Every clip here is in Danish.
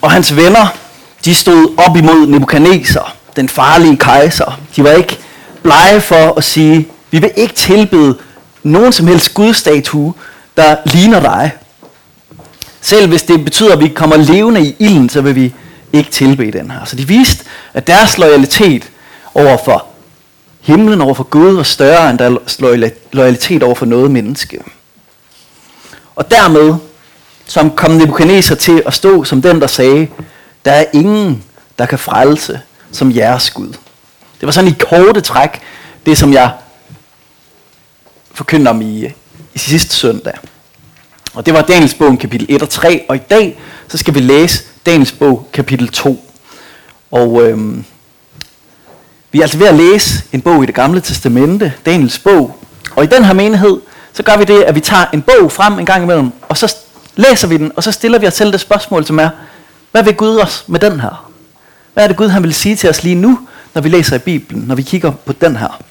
og hans venner, de stod op imod Nebuchadnezzar, den farlige kejser. De var ikke blege for at sige, vi vil ikke tilbede nogen som helst gudstatue, der ligner dig. Selv hvis det betyder, at vi kommer levende i ilden, så vil vi ikke tilbede den her. Så de viste, at deres loyalitet over for himlen, over for Gud, var større end deres loyalitet over for noget menneske. Og dermed som kom Nebuchadnezzar til at stå som den, der sagde, der er ingen, der kan frelse som jeres Gud. Det var sådan i korte træk, det som jeg forkyndte om i, i sidste søndag. Og det var Daniels bog kapitel 1 og 3, og i dag så skal vi læse Daniels bog kapitel 2. Og øhm, vi er altså ved at læse en bog i det gamle testamente, Daniels bog. Og i den her menighed, så gør vi det, at vi tager en bog frem en gang imellem, og så læser vi den, og så stiller vi os selv det spørgsmål, som er, hvad vil Gud os med den her? Hvad er det Gud, han vil sige til os lige nu, når vi læser i Bibelen, når vi kigger på den her?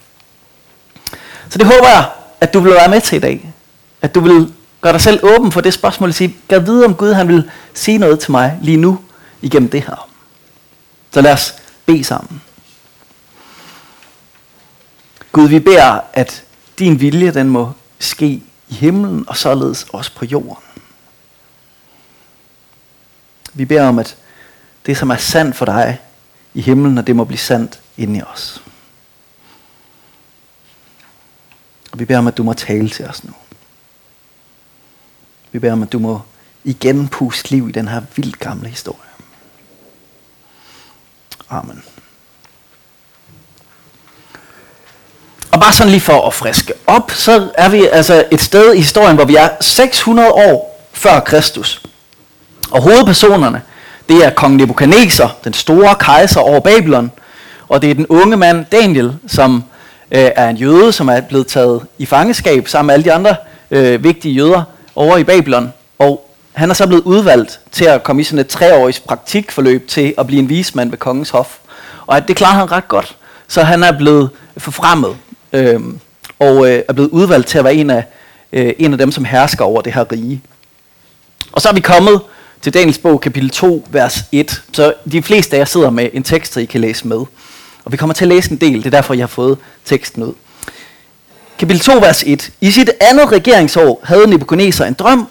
Så det håber jeg, at du vil være med til i dag. At du vil gøre dig selv åben for det spørgsmål og sige, gør vide om Gud, han vil sige noget til mig lige nu igennem det her. Så lad os bede sammen. Gud, vi beder, at din vilje, den må ske i himlen og således også på jorden. Vi beder om, at det, som er sandt for dig i himlen, at det må blive sandt inde i os. Og vi beder om, at du må tale til os nu. Vi beder om, at du må igen puste liv i den her vildt gamle historie. Amen. Og bare sådan lige for at friske op, så er vi altså et sted i historien, hvor vi er 600 år før Kristus. Og hovedpersonerne, det er kong Nebuchadnezzar, den store kejser over Babylon, og det er den unge mand Daniel, som øh, er en jøde, som er blevet taget i fangeskab sammen med alle de andre øh, vigtige jøder over i Babylon. Og han er så blevet udvalgt til at komme i sådan et treårigt praktikforløb til at blive en vismand ved kongens hof. Og at det klarer han ret godt. Så han er blevet forfremmet øh, og øh, er blevet udvalgt til at være en af, øh, en af dem, som hersker over det her rige. Og så er vi kommet til Daniels bog, kapitel 2, vers 1. Så de fleste af jer sidder med en tekst, så I kan læse med. Og vi kommer til at læse en del, det er derfor, jeg har fået teksten ud. Kapitel 2, vers 1. I sit andet regeringsår havde Nebuchadnezzar en drøm.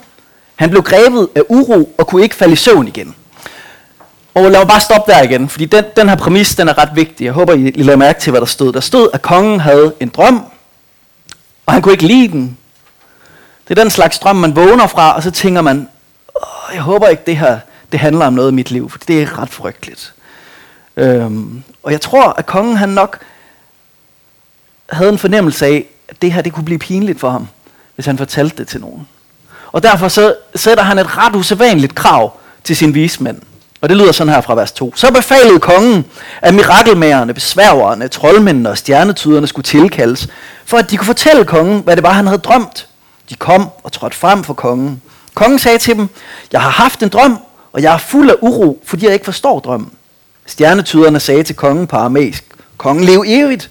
Han blev grebet af uro og kunne ikke falde i søvn igen. Og lad mig bare stoppe der igen, fordi den, den her præmis, den er ret vigtig. Jeg håber, I, lader mærke til, hvad der stod. Der stod, at kongen havde en drøm, og han kunne ikke lide den. Det er den slags drøm, man vågner fra, og så tænker man, jeg håber ikke, det her det handler om noget i mit liv, for det er ret frygteligt. Øhm, og jeg tror, at kongen han nok havde en fornemmelse af, at det her det kunne blive pinligt for ham, hvis han fortalte det til nogen. Og derfor så sætter han et ret usædvanligt krav til sin vismænd. Og det lyder sådan her fra vers 2. Så befalede kongen, at mirakelmagerne, besværgerne, troldmændene og stjernetyderne skulle tilkaldes, for at de kunne fortælle kongen, hvad det var, han havde drømt. De kom og trådte frem for kongen. Kongen sagde til dem, jeg har haft en drøm, og jeg er fuld af uro, fordi jeg ikke forstår drømmen. Stjernetyderne sagde til kongen på aramæisk, kongen lev evigt.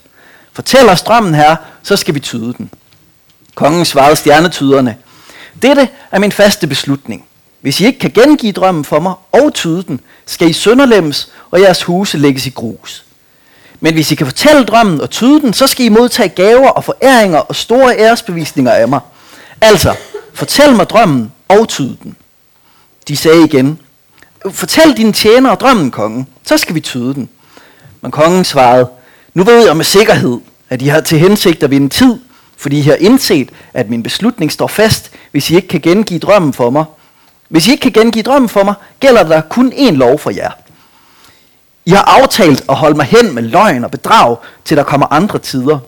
Fortæl os drømmen her, så skal vi tyde den. Kongen svarede stjernetyderne, dette er min faste beslutning. Hvis I ikke kan gengive drømmen for mig og tyde den, skal I sønderlemmes, og jeres huse lægges i grus. Men hvis I kan fortælle drømmen og tyde den, så skal I modtage gaver og foræringer og store æresbevisninger af mig. Altså, fortæl mig drømmen og tyd den. De sagde igen, fortæl dine tjenere drømmen, kongen, så skal vi tyde den. Men kongen svarede, nu ved jeg med sikkerhed, at I har til hensigt at vinde tid, fordi I har indset, at min beslutning står fast, hvis I ikke kan gengive drømmen for mig. Hvis I ikke kan gengive drømmen for mig, gælder der kun én lov for jer. I har aftalt at holde mig hen med løgn og bedrag, til der kommer andre tider.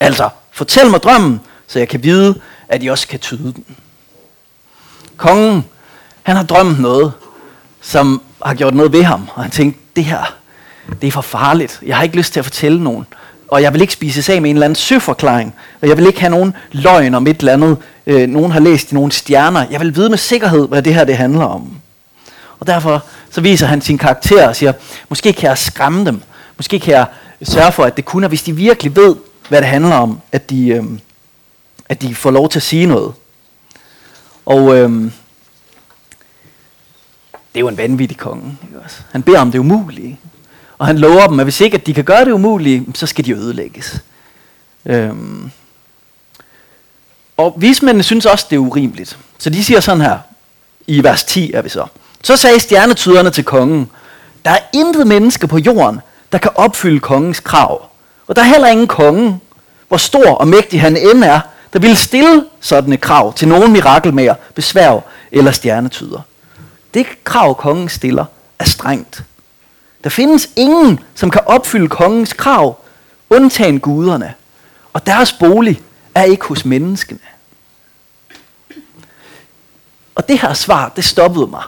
Altså, fortæl mig drømmen, så jeg kan vide, at I også kan tyde den. Kongen, han har drømt noget, som har gjort noget ved ham. Og han tænkte, det her, det er for farligt. Jeg har ikke lyst til at fortælle nogen. Og jeg vil ikke spise af med en eller anden søforklaring. Og jeg vil ikke have nogen løgn om et eller andet. Øh, nogen har læst i nogle stjerner. Jeg vil vide med sikkerhed, hvad det her det handler om. Og derfor så viser han sin karakter og siger, måske kan jeg skræmme dem. Måske kan jeg sørge for, at det kun er, hvis de virkelig ved, hvad det handler om, at de, øh, at de får lov til at sige noget. Og øhm, Det er jo en vanvittig konge. Ikke også? Han beder om det umulige. Og han lover dem, at hvis ikke at de kan gøre det umulige, så skal de ødelægges. Øhm. Og vismændene synes også, det er urimeligt. Så de siger sådan her, i vers 10 er vi så. Så sagde stjernetyderne til kongen, der er intet menneske på jorden, der kan opfylde kongens krav. Og der er heller ingen konge, hvor stor og mægtig han end er, der ville stille sådan et krav til nogen mirakelmager, besværg eller stjernetyder. Det krav, kongen stiller, er strengt. Der findes ingen, som kan opfylde kongens krav, undtagen guderne. Og deres bolig er ikke hos menneskene. Og det her svar, det stoppede mig,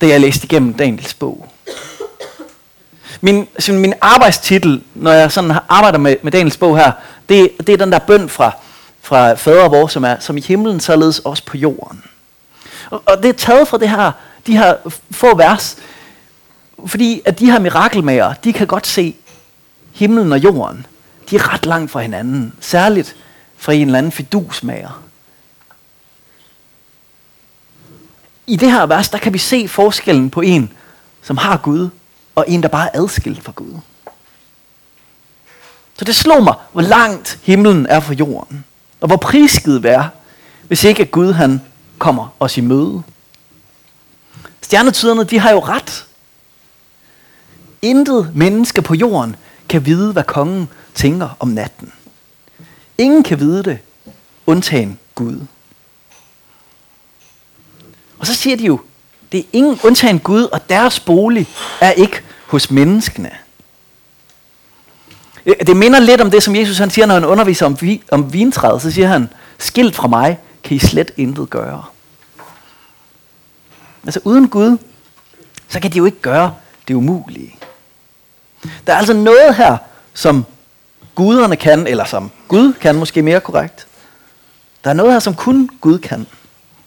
da jeg læste igennem Daniels bog. Min, altså min arbejdstitel, når jeg sådan arbejder med, med Daniels bog her, det, det er den der bøn fra, fra fader vor, som er som i himlen, således også på jorden. Og, og det er taget fra det her, de her få vers, fordi at de her mirakelmager, de kan godt se himlen og jorden. De er ret langt fra hinanden. Særligt fra en eller anden fidusmager. I det her vers, der kan vi se forskellen på en, som har Gud, og en, der bare er adskilt fra Gud. Så det slog mig, hvor langt himlen er fra jorden. Og hvor prisgivet være, hvis ikke at Gud han kommer os i møde. Stjernetyderne, de har jo ret. Intet menneske på jorden kan vide, hvad kongen tænker om natten. Ingen kan vide det, undtagen Gud. Og så siger de jo, det er ingen undtagen Gud, og deres bolig er ikke hos menneskene. Det minder lidt om det, som Jesus han siger, når han underviser om, vi, om vintræet. Så siger han, skilt fra mig kan I slet intet gøre. Altså uden Gud, så kan de jo ikke gøre det umulige. Der er altså noget her, som guderne kan, eller som Gud kan måske mere korrekt. Der er noget her, som kun Gud kan.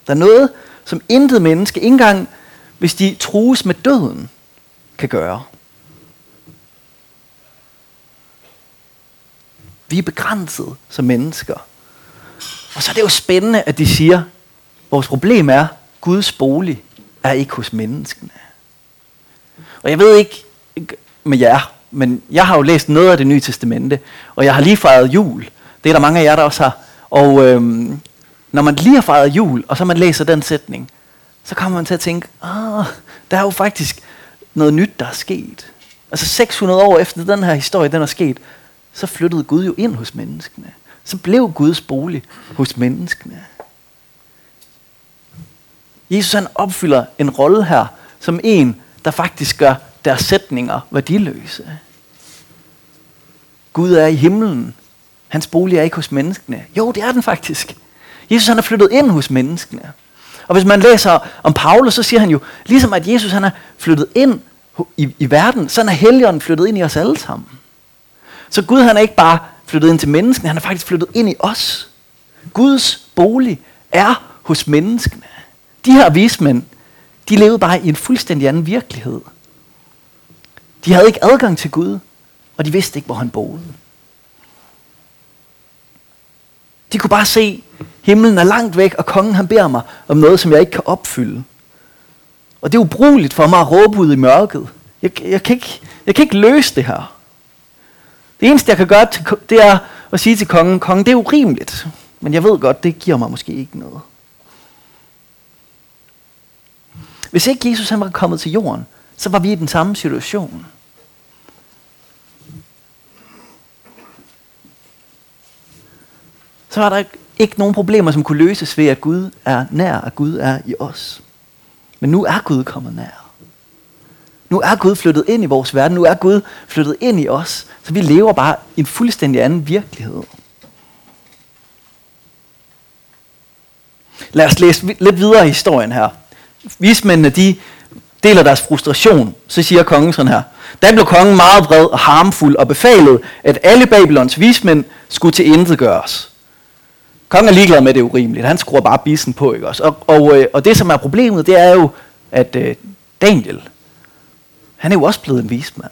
Der er noget, som intet menneske, ikke engang hvis de trues med døden, kan gøre. Vi er begrænset som mennesker. Og så er det jo spændende, at de siger, vores problem er, Guds bolig er ikke hos menneskene. Og jeg ved ikke med jer, men jeg har jo læst noget af det nye testamente, og jeg har lige fejret jul. Det er der mange af jer, der også har. Og øhm, når man lige har fejret jul, og så man læser den sætning, så kommer man til at tænke, ah, der er jo faktisk noget nyt, der er sket. Altså 600 år efter den her historie, den er sket, så flyttede Gud jo ind hos menneskene. Så blev Guds bolig hos menneskene. Jesus han opfylder en rolle her, som en, der faktisk gør deres sætninger værdiløse. Gud er i himlen. Hans bolig er ikke hos menneskene. Jo, det er den faktisk. Jesus han er flyttet ind hos menneskene. Og hvis man læser om Paulus, så siger han jo, ligesom at Jesus han er flyttet ind i, i verden, så er Helligånden flyttet ind i os alle sammen. Så Gud han er ikke bare flyttet ind til menneskene, han er faktisk flyttet ind i os. Guds bolig er hos menneskene. De her vismænd, de levede bare i en fuldstændig anden virkelighed. De havde ikke adgang til Gud, og de vidste ikke, hvor han boede. De kunne bare se, himlen er langt væk, og kongen han beder mig om noget, som jeg ikke kan opfylde. Og det er ubrugeligt for mig at råbe ud i mørket. Jeg, jeg, kan ikke, jeg kan ikke løse det her. Det eneste, jeg kan gøre, det er at sige til kongen, kongen, det er urimeligt. Men jeg ved godt, det giver mig måske ikke noget. Hvis ikke Jesus han var kommet til jorden, så var vi i den samme situation. Så var der ikke nogen problemer, som kunne løses ved, at Gud er nær, at Gud er i os. Men nu er Gud kommet nær. Nu er Gud flyttet ind i vores verden. Nu er Gud flyttet ind i os. Så vi lever bare i en fuldstændig anden virkelighed. Lad os læse lidt videre i historien her. Vismændene, de deler deres frustration. Så siger kongen sådan her. Da blev kongen meget vred og harmfuld og befalede, at alle Babylons vismænd skulle til intet gøres. Kongen er ligeglad med det urimeligt. Han skruer bare bissen på. Ikke også? Og, og, øh, og det, som er problemet, det er jo, at øh, Daniel, han er jo også blevet en vismand.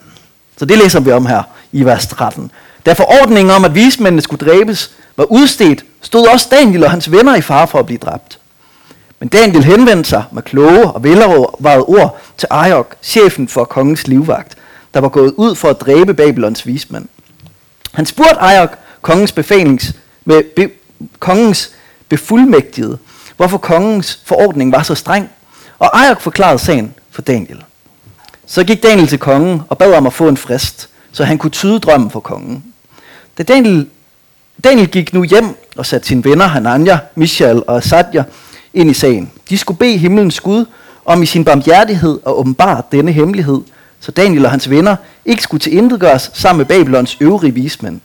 Så det læser vi om her i vers 13. Da forordningen om, at vismændene skulle dræbes, var udstedt, stod også Daniel og hans venner i fare for at blive dræbt. Men Daniel henvendte sig med kloge og velovervejede ord til Ajok, chefen for kongens livvagt, der var gået ud for at dræbe Babylons vismænd. Han spurgte Ajok, kongens befalings, med be, kongens befuldmægtigede, hvorfor kongens forordning var så streng, og Ajok forklarede sagen for Daniel. Så gik Daniel til kongen og bad om at få en frist, så han kunne tyde drømmen for kongen. Da Daniel, Daniel gik nu hjem og satte sine venner Hanania, Mishael og Asadja ind i sagen. De skulle bede himlens Gud om i sin barmhjertighed at åbenbare denne hemmelighed, så Daniel og hans venner ikke skulle tilintetgøres sammen med Babylons øvrige vismænd.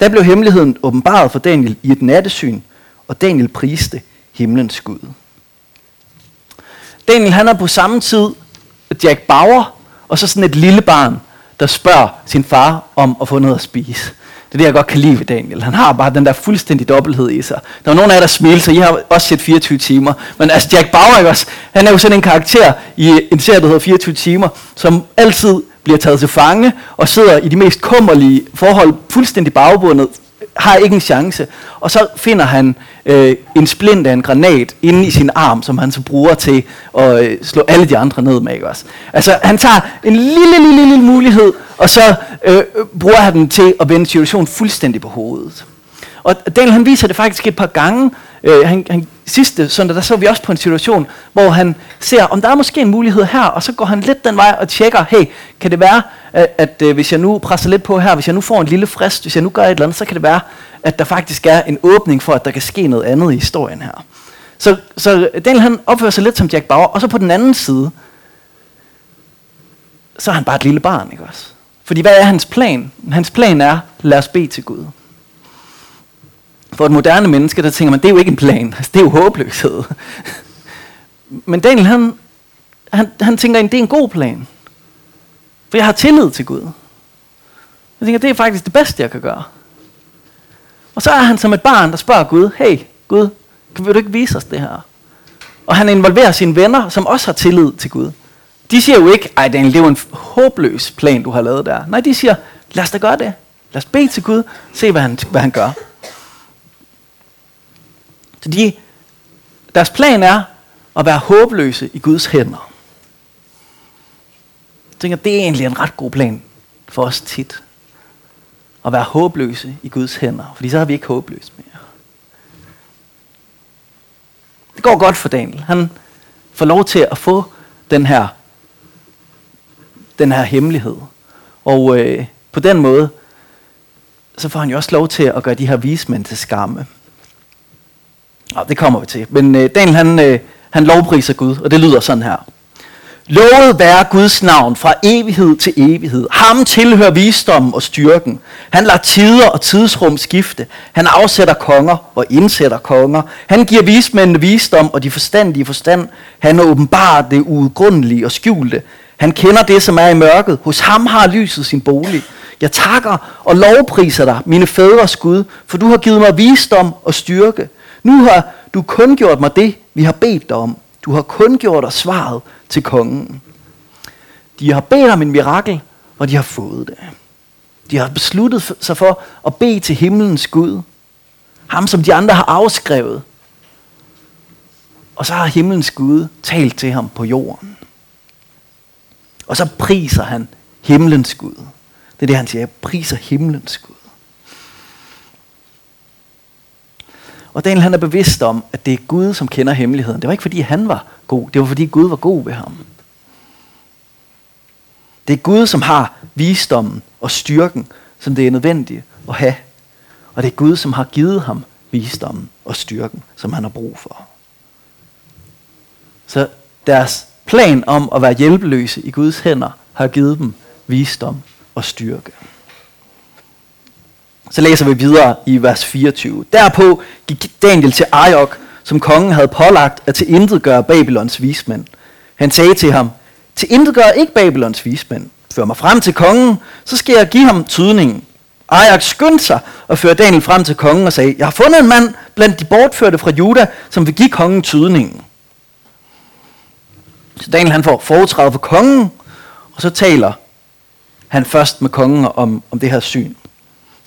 Der blev hemmeligheden åbenbaret for Daniel i et nattesyn, og Daniel priste himlens Gud. Daniel han er på samme tid Jack Bauer, og så sådan et lille barn, der spørger sin far om at få noget at spise. Det er det, jeg godt kan lide ved Daniel. Han har bare den der fuldstændig dobbelthed i sig. Der var nogen af jer, der smilte, så I har også set 24 timer. Men altså Jack Bauer, ikke også? han er jo sådan en karakter i en serie, der hedder 24 timer, som altid bliver taget til fange og sidder i de mest kummerlige forhold, fuldstændig bagbundet, har ikke en chance. Og så finder han øh, en splint af en granat inde i sin arm, som han så bruger til at øh, slå alle de andre ned med. Ikke også? Altså han tager en lille, lille, lille mulighed, og så øh, bruger han den til at vende situationen fuldstændig på hovedet. Og Daniel han viser det faktisk et par gange. Øh, han, han, sidste søndag, der så vi også på en situation, hvor han ser, om der er måske en mulighed her, og så går han lidt den vej og tjekker, hey, kan det være, at, at at hvis jeg nu presser lidt på her, hvis jeg nu får en lille frist, hvis jeg nu gør et eller andet, så kan det være, at der faktisk er en åbning for, at der kan ske noget andet i historien her. Så, så Daniel han opfører sig lidt som Jack Bauer, og så på den anden side, så er han bare et lille barn, ikke også? Fordi hvad er hans plan? Hans plan er, lad os bede til Gud. For et moderne menneske, der tænker man, det er jo ikke en plan. Altså, det er jo håbløshed. Men Daniel, han, han, han tænker, det er en god plan. For jeg har tillid til Gud. Jeg tænker, det er faktisk det bedste, jeg kan gøre. Og så er han som et barn, der spørger Gud, hey Gud, vil du ikke vise os det her? Og han involverer sine venner, som også har tillid til Gud. De siger jo ikke, ej Daniel, det er jo en håbløs plan, du har lavet der. Nej, de siger, lad os da gøre det. Lad os bede til Gud, se hvad han, hvad han gør. Så de, deres plan er at være håbløse i Guds hænder. Jeg tænker, det er egentlig en ret god plan for os tit. At være håbløse i Guds hænder. Fordi så har vi ikke håbløst mere. Det går godt for Daniel. Han får lov til at få den her, den her hemmelighed. Og øh, på den måde, så får han jo også lov til at gøre de her vismænd til skamme. Og det kommer vi til. Men øh, Daniel han, øh, han lovpriser Gud, og det lyder sådan her. Lovet være Guds navn fra evighed til evighed. Ham tilhører visdommen og styrken. Han lader tider og tidsrum skifte. Han afsætter konger og indsætter konger. Han giver vismændene visdom og de forstandige forstand. Han åbenbarer det uudgrundelige og skjulte. Han kender det, som er i mørket. Hos ham har lyset sin bolig. Jeg takker og lovpriser dig, mine fædres Gud, for du har givet mig visdom og styrke. Nu har du kun gjort mig det, vi har bedt dig om. Du har kun gjort os svaret til kongen. De har bedt om en mirakel, og de har fået det. De har besluttet sig for at bede til himlens Gud. Ham, som de andre har afskrevet. Og så har himlens Gud talt til ham på jorden. Og så priser han himlens Gud. Det er det, han siger. Jeg priser himlens Gud. Og Daniel han er bevidst om, at det er Gud, som kender hemmeligheden. Det var ikke fordi han var god, det var fordi Gud var god ved ham. Det er Gud, som har visdommen og styrken, som det er nødvendigt at have. Og det er Gud, som har givet ham visdommen og styrken, som han har brug for. Så deres plan om at være hjælpeløse i Guds hænder har givet dem visdom og styrke. Så læser vi videre i vers 24. Derpå gik Daniel til Ariok, som kongen havde pålagt at gøre Babylons vismænd. Han sagde til ham, til gør ikke Babylons vismænd. Før mig frem til kongen, så skal jeg give ham tydningen. Ariok skyndte sig og førte Daniel frem til kongen og sagde, jeg har fundet en mand blandt de bortførte fra Juda, som vil give kongen tydningen. Så Daniel han får foretræde for kongen, og så taler han først med kongen om, om det her syn.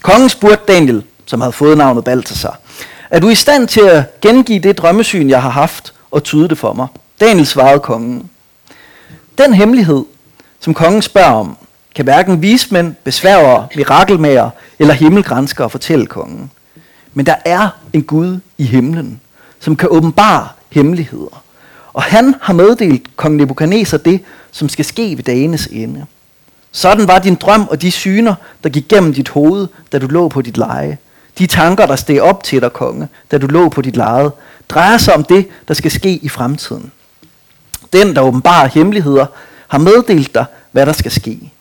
Kongen spurgte Daniel, som havde fået navnet Balthasar, er du i stand til at gengive det drømmesyn, jeg har haft, og tyde det for mig. Daniel svarede kongen. Den hemmelighed, som kongen spørger om, kan hverken vismænd, besværgere, mirakelmager eller himmelgranskere fortælle kongen. Men der er en Gud i himlen, som kan åbenbare hemmeligheder. Og han har meddelt kong Nebuchadnezzar det, som skal ske ved dagenes ende. Sådan var din drøm og de syner, der gik gennem dit hoved, da du lå på dit leje. De tanker, der steg op til dig, konge, da du lå på dit leje, drejer sig om det, der skal ske i fremtiden. Den, der åbenbarer hemmeligheder, har meddelt dig, hvad der skal ske.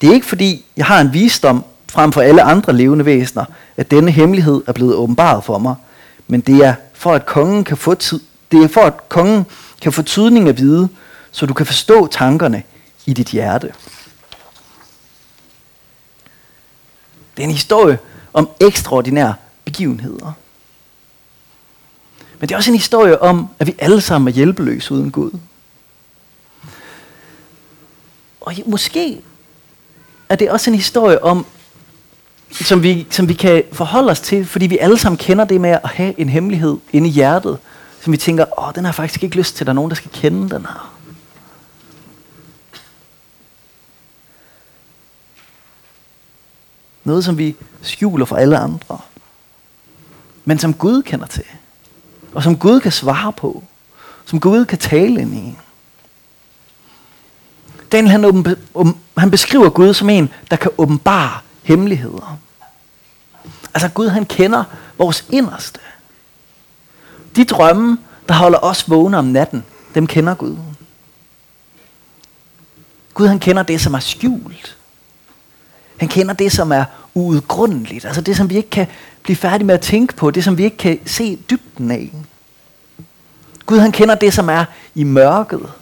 Det er ikke fordi, jeg har en visdom frem for alle andre levende væsener, at denne hemmelighed er blevet åbenbaret for mig, men det er for at kongen kan få tid, det er for at kongen kan få tydning at vide, så du kan forstå tankerne i dit hjerte. Det er en historie om ekstraordinære begivenheder. Men det er også en historie om, at vi alle sammen er hjælpeløse uden Gud. Og måske er det også en historie om, som vi, som vi kan forholde os til, fordi vi alle sammen kender det med at have en hemmelighed inde i hjertet, som vi tænker, åh, den har jeg faktisk ikke lyst til, at der er nogen, der skal kende den her. Noget, som vi skjuler for alle andre. Men som Gud kender til. Og som Gud kan svare på. Som Gud kan tale ind i. Daniel han, åben, um, han beskriver Gud som en, der kan åbenbare hemmeligheder. Altså Gud han kender vores inderste. De drømme, der holder os vågne om natten, dem kender Gud. Gud han kender det, som er skjult. Han kender det, som er uudgrundeligt. Altså det, som vi ikke kan blive færdige med at tænke på. Det, som vi ikke kan se dybden af. Gud han kender det, som er i mørket.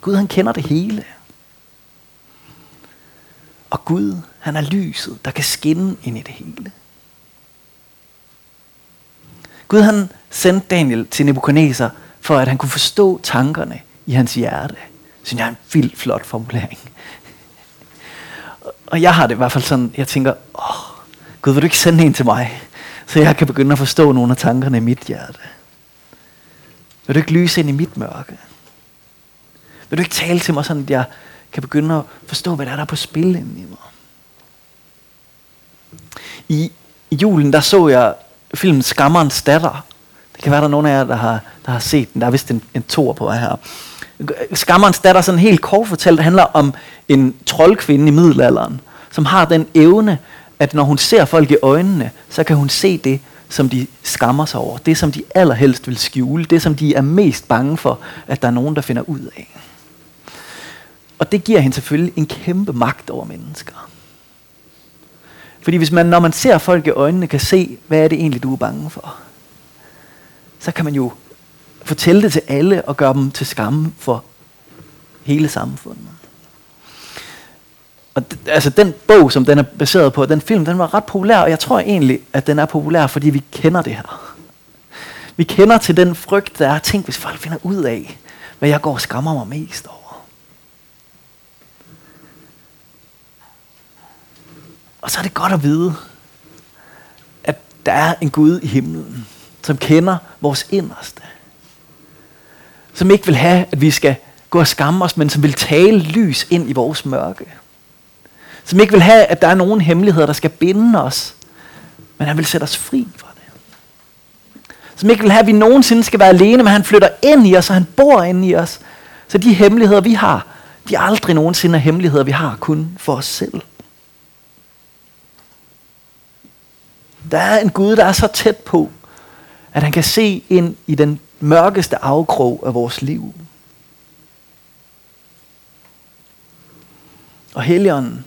Gud han kender det hele. Og Gud, han er lyset, der kan skinne ind i det hele. Gud han sendte Daniel til Nebuchadnezzar, for at han kunne forstå tankerne i hans hjerte. Synes jeg er en vildt flot formulering. Og jeg har det i hvert fald sådan, jeg tænker, åh, Gud, vil du ikke sende en til mig, så jeg kan begynde at forstå nogle af tankerne i mit hjerte? Vil du ikke lyse ind i mit mørke? Vil du ikke tale til mig sådan, at jeg kan begynde at forstå, hvad der er, der på spil inde i mig? I, I julen, der så jeg filmen Skammerens datter. Det kan være, der er nogen af jer, der har, der har set den. Der er vist en, en tor på her. Skammerens datter sådan helt kort fortalt, handler om en troldkvinde i middelalderen, som har den evne, at når hun ser folk i øjnene, så kan hun se det, som de skammer sig over. Det, som de allerhelst vil skjule. Det, som de er mest bange for, at der er nogen, der finder ud af. Og det giver hende selvfølgelig en kæmpe magt over mennesker. Fordi hvis man, når man ser folk i øjnene, kan se, hvad er det egentlig, du er bange for, så kan man jo fortælle det til alle og gøre dem til skamme for hele samfundet. Og d- altså den bog, som den er baseret på, den film, den var ret populær, og jeg tror egentlig, at den er populær, fordi vi kender det her. Vi kender til den frygt, der er, tænk hvis folk finder ud af, hvad jeg går og skammer mig mest over. Og så er det godt at vide, at der er en Gud i himlen, som kender vores inderste. Som ikke vil have, at vi skal gå og skamme os, men som vil tale lys ind i vores mørke. Som ikke vil have, at der er nogen hemmeligheder, der skal binde os, men han vil sætte os fri fra det. Som ikke vil have, at vi nogensinde skal være alene, men han flytter ind i os, og han bor ind i os. Så de hemmeligheder, vi har, de er aldrig nogensinde hemmeligheder, vi har kun for os selv. Der er en Gud, der er så tæt på, at han kan se ind i den mørkeste afkrog af vores liv. Og Helligånden,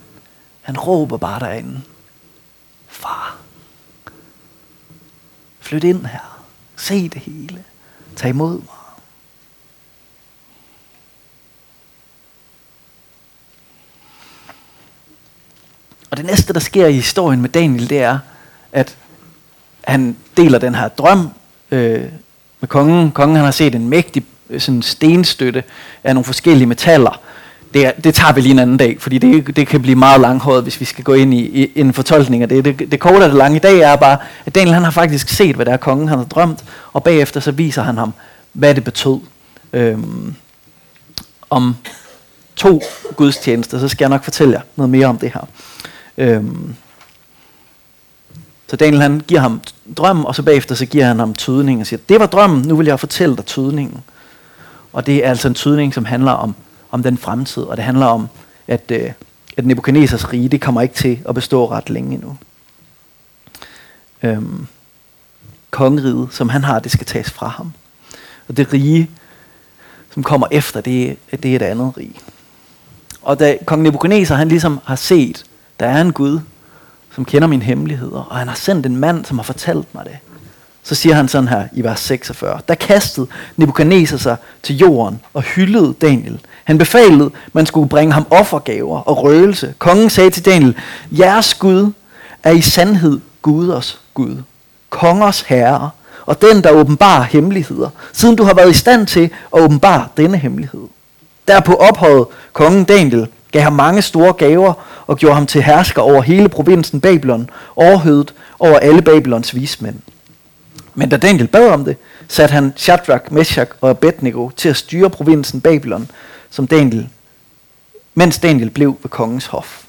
han råber bare derinde. Far, flyt ind her. Se det hele. Tag imod mig. Og det næste, der sker i historien med Daniel, det er, at han deler den her drøm øh, med kongen. Kongen han har set en mægtig øh, sådan stenstøtte af nogle forskellige metaller. det, det tager vi lige en anden dag, fordi det, det kan blive meget langhåret, hvis vi skal gå ind i, i en fortolkning af det. Det, det korte og det lange i dag er bare, at Daniel han har faktisk set, hvad der er kongen han har drømt, og bagefter så viser han ham, hvad det betød. Øhm, om to gudstjenester, så skal jeg nok fortælle jer noget mere om det her. Øhm, så Daniel han giver ham drømmen, og så bagefter så giver han ham tydningen og siger, det var drømmen, nu vil jeg fortælle dig tydningen. Og det er altså en tydning, som handler om, om den fremtid, og det handler om, at, øh, at Nebuchadnezzars rige, det kommer ikke til at bestå ret længe endnu. Øhm, kongeriget, som han har, det skal tages fra ham. Og det rige, som kommer efter, det, det er et andet rige. Og da kong Nebuchadnezzar, han ligesom har set, der er en Gud, som kender mine hemmeligheder, og han har sendt en mand, som har fortalt mig det. Så siger han sådan her i vers 46. Der kastede Nebuchadnezzar sig til jorden og hyldede Daniel. Han befalede, man skulle bringe ham offergaver og røgelse. Kongen sagde til Daniel, jeres Gud er i sandhed Guders Gud, kongers herre, og den, der åbenbarer hemmeligheder, siden du har været i stand til at åbenbare denne hemmelighed. Derpå ophøjede kongen Daniel, gav ham mange store gaver og gjorde ham til hersker over hele provinsen Babylon, overhøvet over alle Babylons vismænd. Men da Daniel bad om det, satte han Shadrach, Meshach og Abednego til at styre provinsen Babylon, som Daniel, mens Daniel blev ved kongens hof.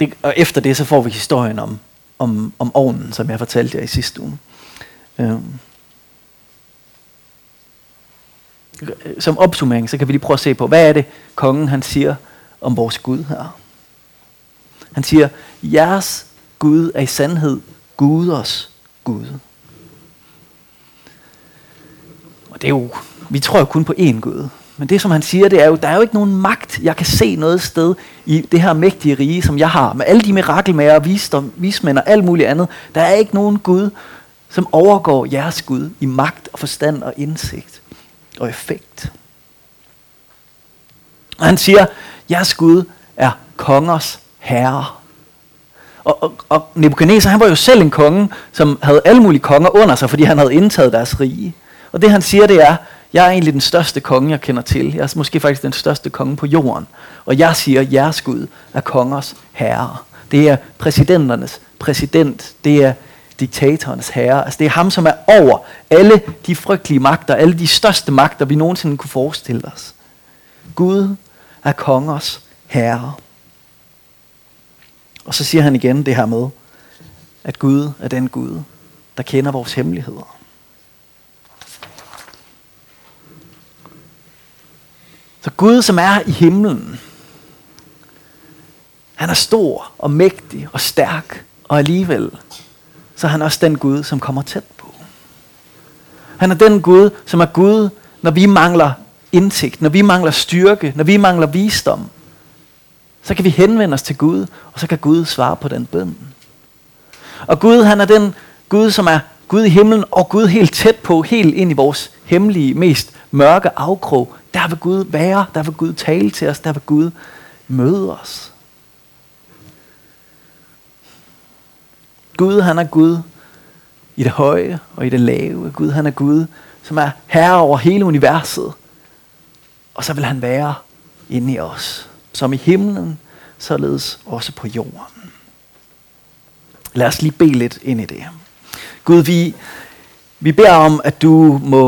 Det, og efter det så får vi historien om, om, om ovnen, som jeg fortalte jer i sidste uge. Øhm. Som opsummering, så kan vi lige prøve at se på, hvad er det, kongen han siger om vores Gud her. Han siger, jeres Gud er i sandhed Guders Gud. Og det er jo, vi tror jo kun på én Gud. Men det som han siger, det er jo, der er jo ikke nogen magt, jeg kan se noget sted i det her mægtige rige, som jeg har. Med alle de mirakelmager, visdom, vismænd og alt muligt andet. Der er ikke nogen Gud, som overgår jeres Gud i magt og forstand og indsigt og effekt. Og han siger, jeres Gud er kongers herre. Og, og, og Nebuchadnezzar, han var jo selv en konge, som havde alle mulige konger under sig, fordi han havde indtaget deres rige. Og det han siger, det er, jeg er egentlig den største konge, jeg kender til. Jeg er måske faktisk den største konge på jorden. Og jeg siger, jeres Gud er kongers herre. Det er præsidenternes præsident. Det er diktatorens herre. Altså det er ham, som er over alle de frygtelige magter, alle de største magter, vi nogensinde kunne forestille os. Gud er kongers herre. Og så siger han igen det her med, at Gud er den Gud, der kender vores hemmeligheder. Så Gud, som er i himlen, han er stor og mægtig og stærk, og alligevel, så er han også den Gud, som kommer tæt på. Han er den Gud, som er Gud, når vi mangler indsigt, når vi mangler styrke, når vi mangler visdom. Så kan vi henvende os til Gud, og så kan Gud svare på den bøn. Og Gud, han er den Gud, som er Gud i himlen, og Gud helt tæt på, helt ind i vores hemmelige, mest mørke afkrog. Der vil Gud være, der vil Gud tale til os, der vil Gud møde os. Gud, han er Gud i det høje og i det lave. Gud, han er Gud, som er herre over hele universet. Og så vil han være inde i os, som i himlen, således også på jorden. Lad os lige bede lidt ind i det. Gud, vi, vi beder om, at du må